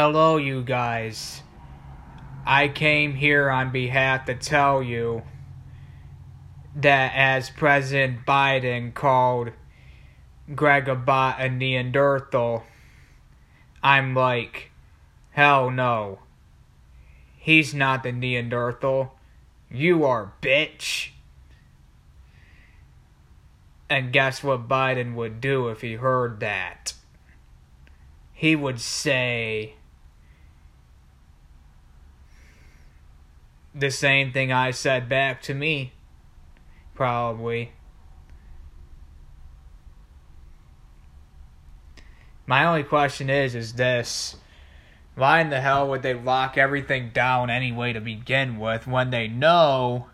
Hello, you guys. I came here on behalf to tell you that as President Biden called Greg Abbott a Neanderthal, I'm like, hell no. He's not the Neanderthal. You are, bitch. And guess what Biden would do if he heard that? He would say the same thing I said back to me. Probably. My only question is is this why in the hell would they lock everything down anyway to begin with when they know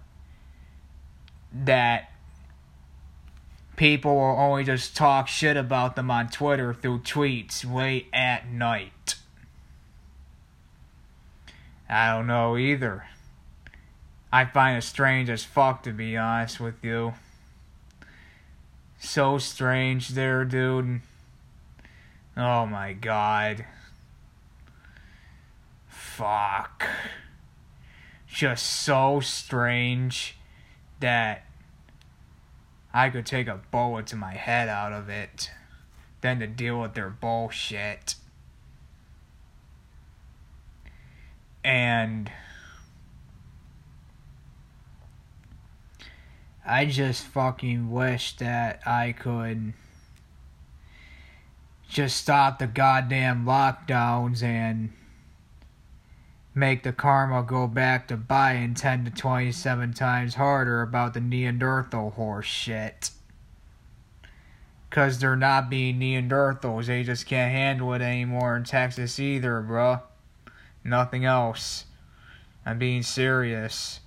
that people will only just talk shit about them on Twitter through tweets late at night? I don't know either. I find it strange as fuck to be honest with you. So strange there, dude. Oh my god. Fuck. Just so strange that I could take a bullet to my head out of it than to deal with their bullshit. And I just fucking wish that I could just stop the goddamn lockdowns and make the karma go back to buying 10 to 27 times harder about the Neanderthal horse shit. Because they're not being Neanderthals. They just can't handle it anymore in Texas either, bruh. Nothing else. I'm being serious.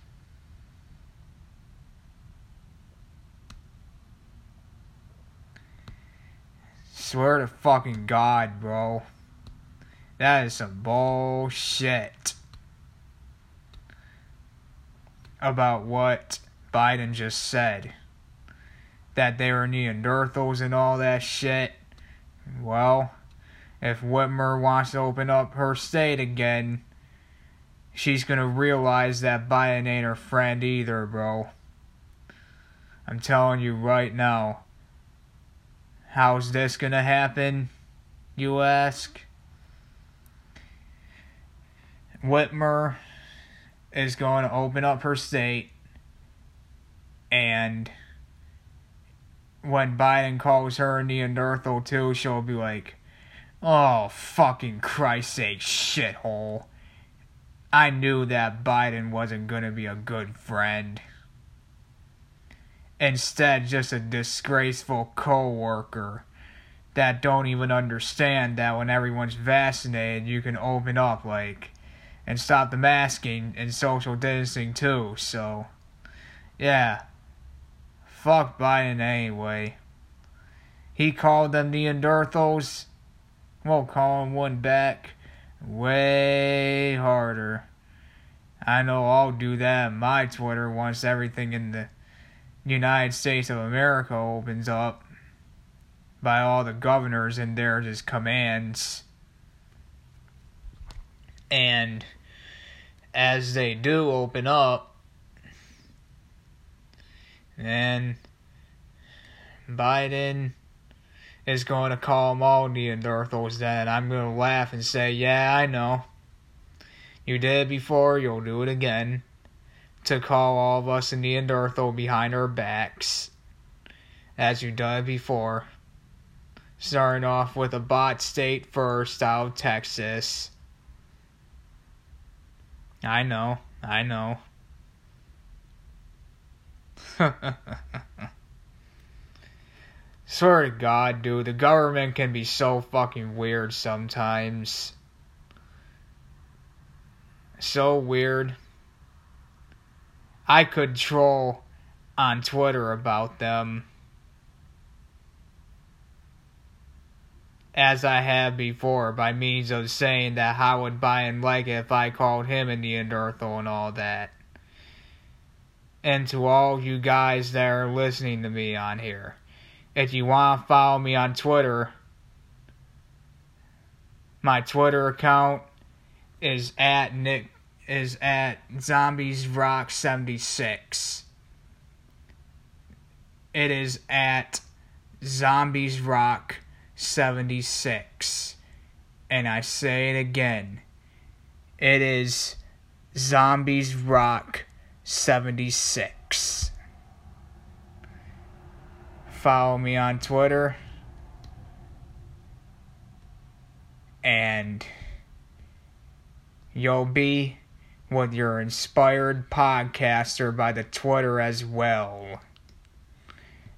Swear to fucking God, bro. That is some bullshit about what Biden just said. That they were Neanderthals and all that shit. Well, if Whitmer wants to open up her state again, she's gonna realize that Biden ain't her friend either, bro. I'm telling you right now. How's this gonna happen, you ask? Whitmer is going to open up her state, and when Biden calls her Neanderthal too, she'll be like, "Oh fucking Christ's sake, shithole! I knew that Biden wasn't gonna be a good friend." Instead, just a disgraceful co-worker that don't even understand that when everyone's vaccinated, you can open up like and stop the masking and social distancing too. So, yeah. Fuck Biden anyway. He called them Neanderthals. We'll call him one back way harder. I know I'll do that on my Twitter once everything in the United States of America opens up by all the governors and their just commands. And as they do open up, then Biden is going to call them all Neanderthals then. I'm going to laugh and say, yeah, I know. You did it before, you'll do it again. To call all of us a Neanderthal behind our backs. As you've done before. Starting off with Abbott state first out of Texas. I know, I know. Swear to God, dude, the government can be so fucking weird sometimes. So weird. I could troll on Twitter about them. as I have before, by means of saying that how would Biden like it if I called him a Neanderthal and all that. And to all you guys that are listening to me on here, if you want to follow me on Twitter, My Twitter account is at Nick is at Zombies Rock 76. It is at Zombies Rock 76. And I say it again. It is Zombies Rock 76. Follow me on Twitter. And you'll be with your inspired podcaster by the Twitter as well.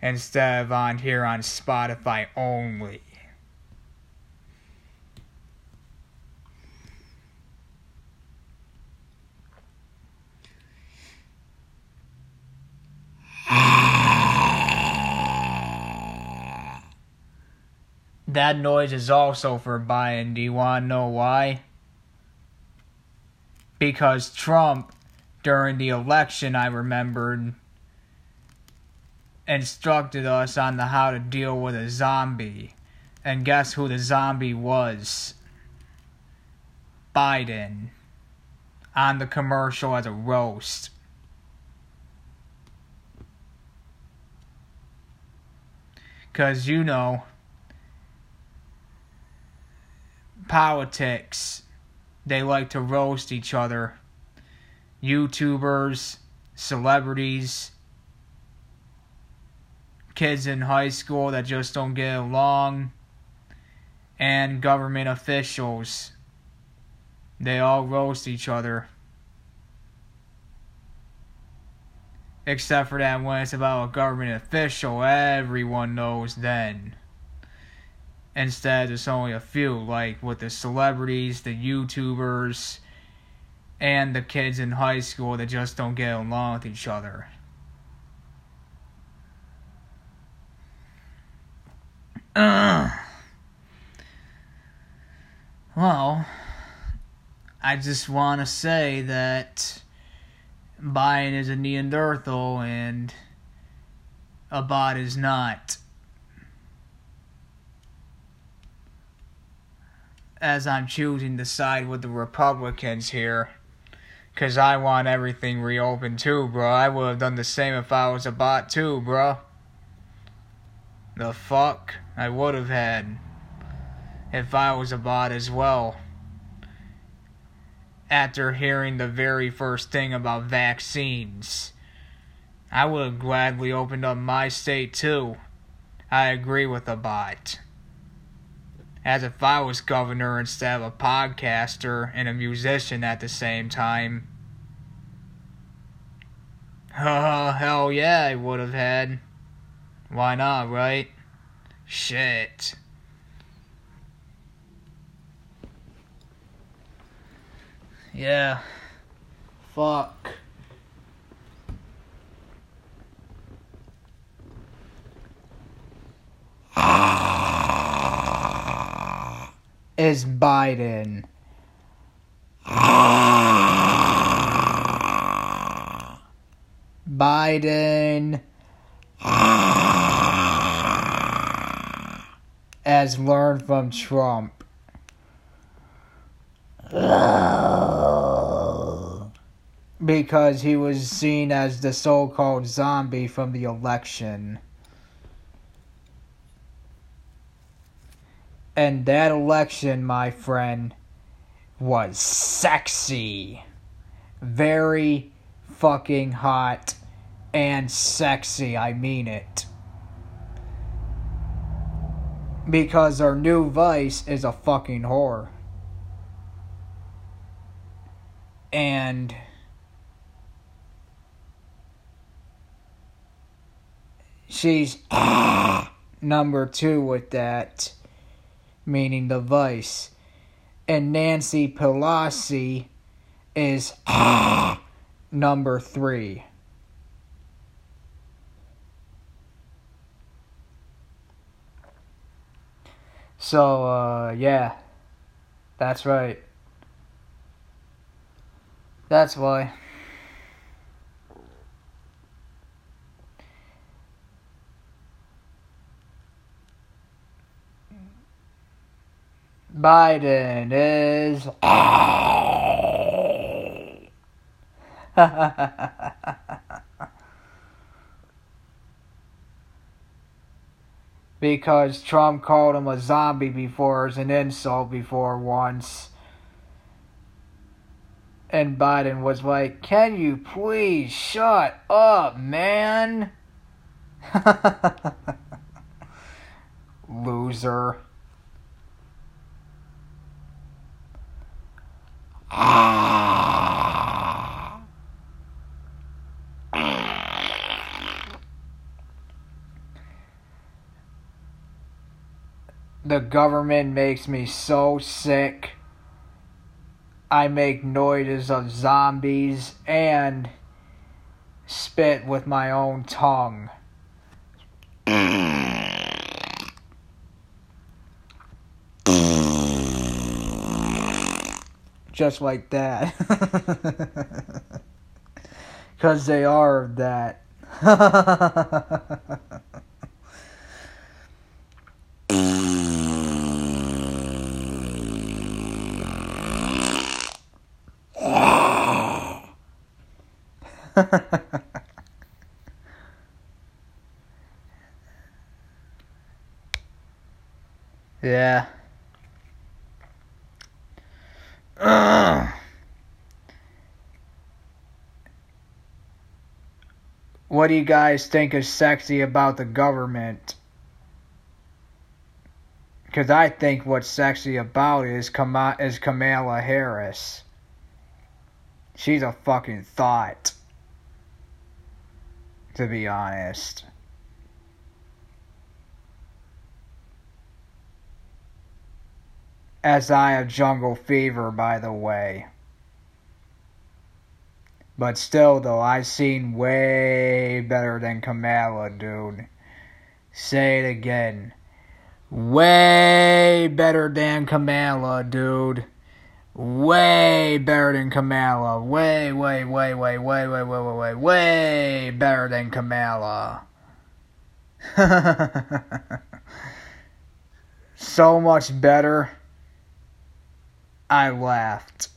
Instead of on here on Spotify only. That noise is also for Biden. Do you want to know why? Because Trump, during the election, I remembered, instructed us on the how to deal with a zombie. And guess who the zombie was? Biden. On the commercial as a roast. Because, you know, politics, they like to roast each other. YouTubers, celebrities, kids in high school that just don't get along, and government officials. They all roast each other. Except for that when it's about a government official, everyone knows then. Instead, it's only a few, like with the celebrities, the YouTubers, and the kids in high school that just don't get along with each other. Uh, well, I just want to say that Biden is a Neanderthal and Abbott is not. As I'm choosing to side with the Republicans here. Because I want everything reopened too, bro. I would have done the same if I was Abbott too, bro. The fuck? I would have had. If I was Abbott as well. After hearing the very first thing about vaccines. I would have gladly opened up my state too. I agree with the bot as if I was governor instead of a podcaster and a musician at the same time. Oh, hell yeah, I would have had. Why not, right? Shit. Yeah. Fuck. Is Biden. Biden as learned from Trump. Because he was seen as the so called zombie from the election. And that election, my friend, was sexy. Very fucking hot and sexy. I mean it. Because our new vice is a fucking whore. And. She's number two with that meaning the vice, and Nancy Pelosi is number three. So, uh, yeah, that's right. That's why. Biden is. because Trump called him a zombie before as an insult before once. And Biden was like, Can you please shut up, man? Loser. Ah. The government makes me so sick. I make noises of zombies and spit with my own tongue. Just like that. Because they are that. yeah. What do you guys think is sexy about the government? Because I think what's sexy about it is, is Kamala Harris. She's a fucking thought. To be honest. As I have jungle fever, by the way. But still, though, I've seen way better than Kamala, dude. Say it again. Way better than Kamala, dude. Way better than Kamala. Way, way, way, way, way, way, way, way, way, way better than Kamala. so much better. I laughed.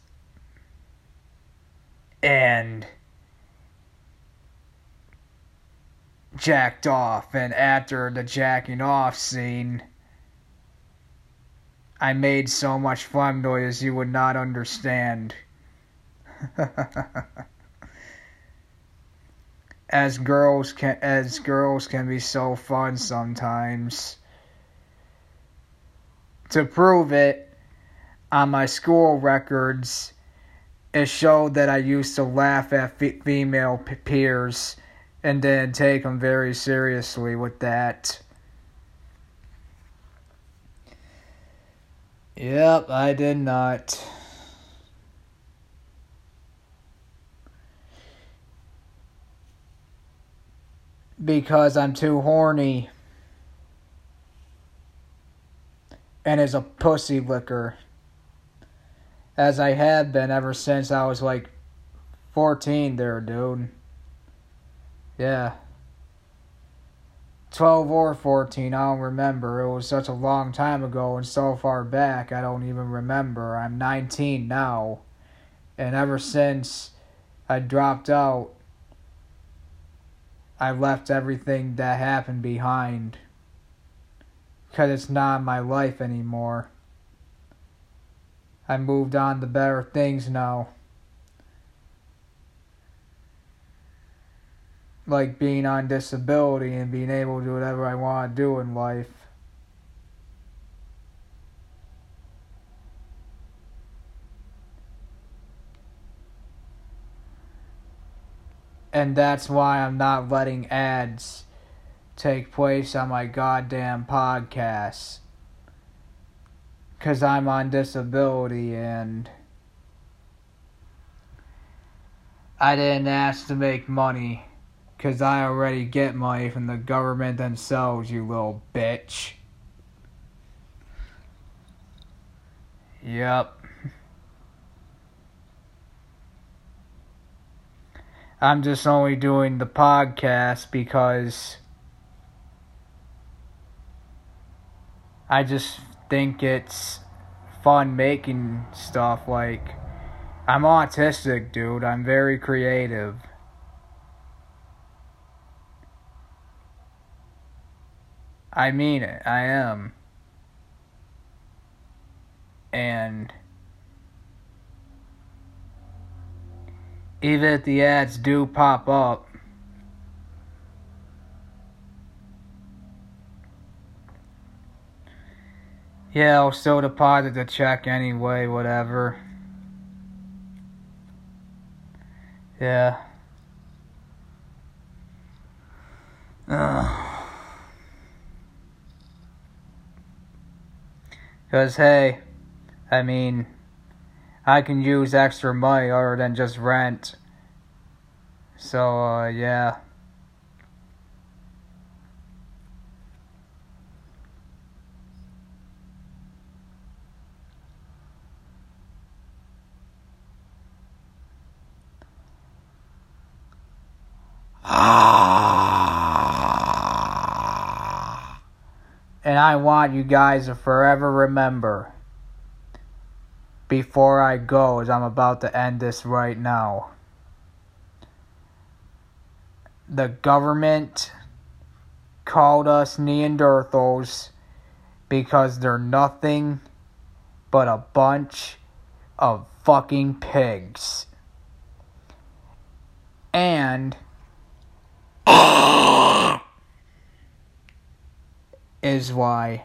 And jacked off. And after the jacking off scene, I made so much fun noise you would not understand. as girls can as girls can be so fun sometimes. To prove it, on my school records, it showed that I used to laugh at female peers and didn't take them very seriously with that. Yep, I did not. Because I'm too horny. And is a pussy licker as I have been ever since I was like 14 there, dude. Yeah. 12 or 14, I don't remember. It was such a long time ago and so far back, I don't even remember. I'm 19 now. And ever since I dropped out, I left everything that happened behind. Because it's not my life anymore. I moved on to better things now. Like being on disability and being able to do whatever I want to do in life. And that's why I'm not letting ads take place on my goddamn podcast because I'm on disability and I didn't ask to make money because I already get money from the government themselves, you little bitch. Yep. I'm just only doing the podcast because I just think it's fun making stuff. Like, I'm autistic, dude. I'm very creative. I mean it. I am. And even if the ads do pop up, yeah, I'll still deposit the check anyway, whatever. Yeah. Because, hey, I mean, I can use extra money other than just rent. So, uh, yeah. Ah. And I want you guys to forever remember before I go, as I'm about to end this right now. The government called us Neanderthals because they're nothing but a bunch of fucking pigs. And is why